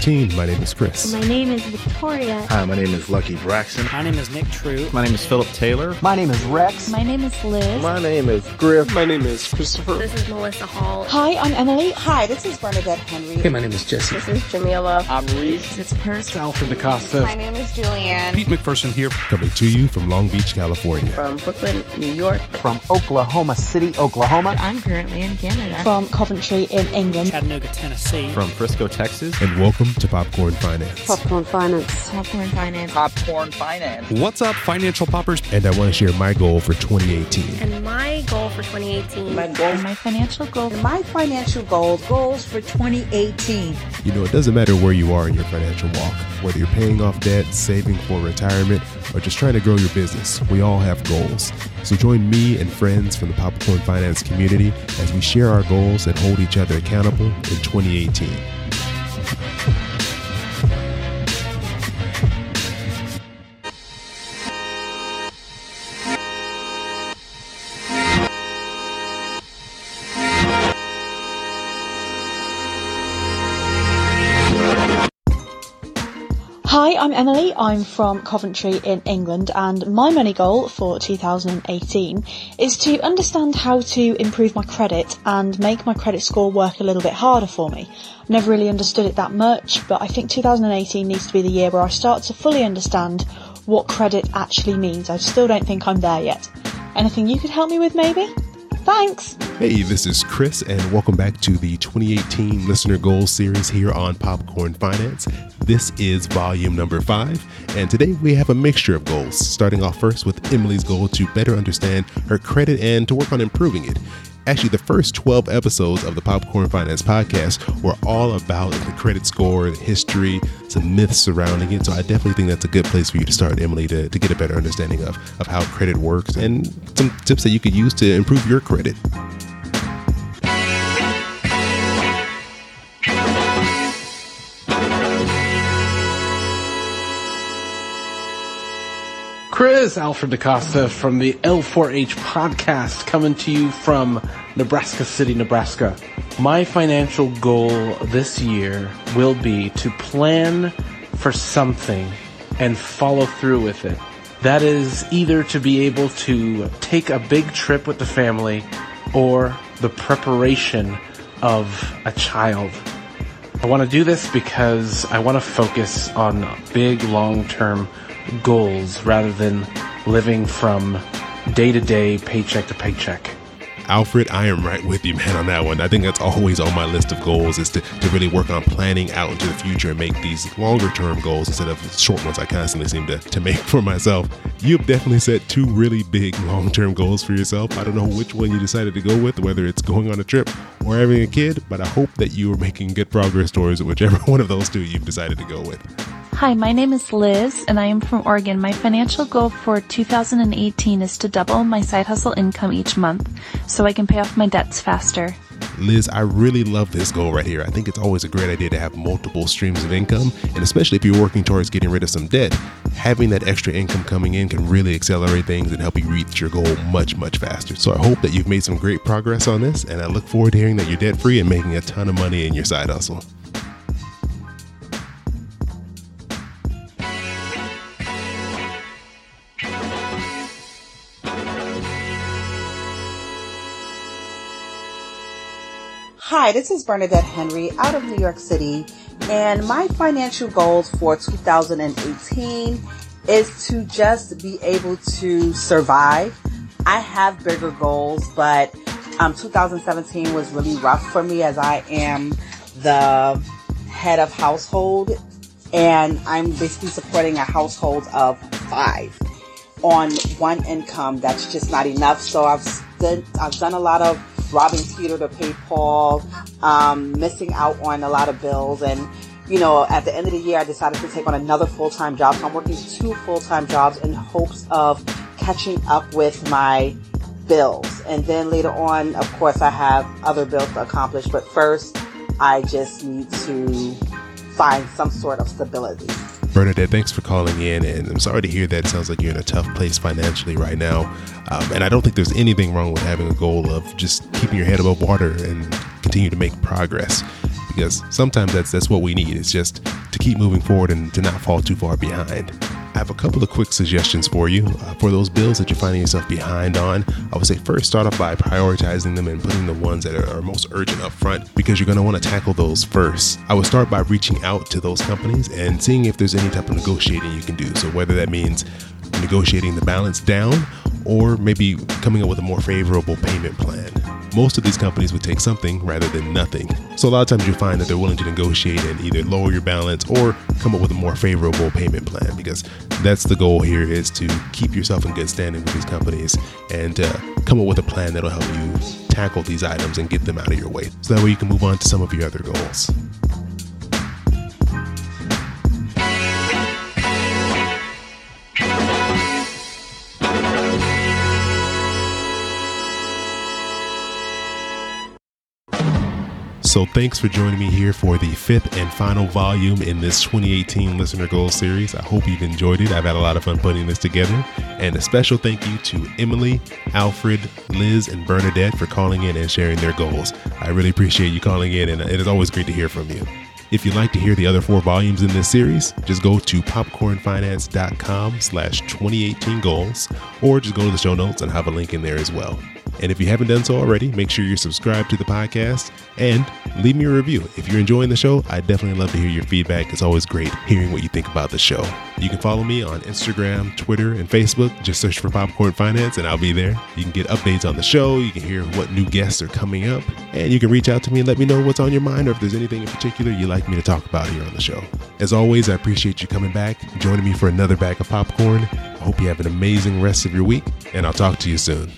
2017. My name is Chris. My name is Victoria. Hi, my name is Lucky Braxton. My name is Nick True. My name is Philip Taylor. My name is Rex. My name is Liz. My name is Griff. My name is Christopher. This is Melissa Hall. Hi, I'm Emily. Hi, this is Bernadette Henry. Hey, my name is Jesse. This is Jamila. I'm Reese. It's Percy. Alfred DaCosta. My name is Julianne. Pete McPherson here. Coming to you from Long Beach, California. From Brooklyn, New York. From Oklahoma City, Oklahoma. I'm currently in Canada. From Coventry in England. Chattanooga, Tennessee. From Frisco, Texas. And welcome to Popcorn Finance. Popcorn Finance. Popcorn Finance. Popcorn Finance. What's up, financial poppers? And I want to share my goal for 2018. And my goal for 2018. My goal. My financial goal. My financial goals. Goals for 2018. You know, it doesn't matter where you are in your financial walk, whether you're paying off debt, saving for retirement, or just trying to grow your business. We all have goals. So join me and friends from the Popcorn Finance community as we share our goals and hold each other accountable in 2018. Hi, I'm Emily. I'm from Coventry in England, and my money goal for 2018 is to understand how to improve my credit and make my credit score work a little bit harder for me. Never really understood it that much, but I think 2018 needs to be the year where I start to fully understand what credit actually means. I still don't think I'm there yet. Anything you could help me with, maybe? Thanks. Hey, this is Chris, and welcome back to the 2018 Listener Goals series here on Popcorn Finance. This is volume number five, and today we have a mixture of goals, starting off first with Emily's goal to better understand her credit and to work on improving it. Actually, the first 12 episodes of the Popcorn Finance podcast were all about the credit score, the history, some myths surrounding it. So I definitely think that's a good place for you to start, Emily, to, to get a better understanding of, of how credit works and some tips that you could use to improve your credit. Chris Alfred DaCosta from the L4H podcast coming to you from Nebraska City, Nebraska. My financial goal this year will be to plan for something and follow through with it. That is either to be able to take a big trip with the family or the preparation of a child. I want to do this because I want to focus on big long term goals rather than living from day to day, paycheck to paycheck. Alfred, I am right with you, man, on that one. I think that's always on my list of goals is to, to really work on planning out into the future and make these longer term goals instead of short ones I constantly seem to, to make for myself. You've definitely set two really big long term goals for yourself. I don't know which one you decided to go with, whether it's going on a trip or having a kid, but I hope that you are making good progress towards whichever one of those two you've decided to go with. Hi, my name is Liz and I am from Oregon. My financial goal for 2018 is to double my side hustle income each month so I can pay off my debts faster. Liz, I really love this goal right here. I think it's always a great idea to have multiple streams of income, and especially if you're working towards getting rid of some debt, having that extra income coming in can really accelerate things and help you reach your goal much, much faster. So I hope that you've made some great progress on this, and I look forward to hearing that you're debt free and making a ton of money in your side hustle. Hi, this is Bernadette Henry out of New York City, and my financial goals for 2018 is to just be able to survive. I have bigger goals, but um, 2017 was really rough for me as I am the head of household, and I'm basically supporting a household of five on one income. That's just not enough. So I've I've done a lot of robbing Peter to pay Paul, um, missing out on a lot of bills. And, you know, at the end of the year, I decided to take on another full-time job. So I'm working two full-time jobs in hopes of catching up with my bills. And then later on, of course, I have other bills to accomplish. But first, I just need to find some sort of stability. Bernadette, thanks for calling in. And I'm sorry to hear that. It sounds like you're in a tough place financially right now. Um, and I don't think there's anything wrong with having a goal of just keeping your head above water and continue to make progress. Because sometimes that's that's what we need. It's just to keep moving forward and to not fall too far behind. Have a couple of quick suggestions for you. Uh, for those bills that you're finding yourself behind on, I would say first start off by prioritizing them and putting the ones that are most urgent up front because you're going to want to tackle those first. I would start by reaching out to those companies and seeing if there's any type of negotiating you can do. So, whether that means negotiating the balance down or maybe coming up with a more favorable payment plan. Most of these companies would take something rather than nothing. So a lot of times you'll find that they're willing to negotiate and either lower your balance or come up with a more favorable payment plan because that's the goal here is to keep yourself in good standing with these companies and uh, come up with a plan that'll help you tackle these items and get them out of your way. So that way you can move on to some of your other goals. So, thanks for joining me here for the fifth and final volume in this 2018 Listener Goals series. I hope you've enjoyed it. I've had a lot of fun putting this together. And a special thank you to Emily, Alfred, Liz, and Bernadette for calling in and sharing their goals. I really appreciate you calling in, and it is always great to hear from you. If you'd like to hear the other four volumes in this series, just go to popcornfinance.com slash 2018 goals, or just go to the show notes and have a link in there as well. And if you haven't done so already, make sure you're subscribed to the podcast and leave me a review. If you're enjoying the show, I'd definitely love to hear your feedback. It's always great hearing what you think about the show. You can follow me on Instagram, Twitter, and Facebook. Just search for Popcorn Finance and I'll be there. You can get updates on the show, you can hear what new guests are coming up, and you can reach out to me and let me know what's on your mind or if there's anything in particular you'd like me to talk about here on the show. As always, I appreciate you coming back, joining me for another bag of popcorn. I hope you have an amazing rest of your week, and I'll talk to you soon.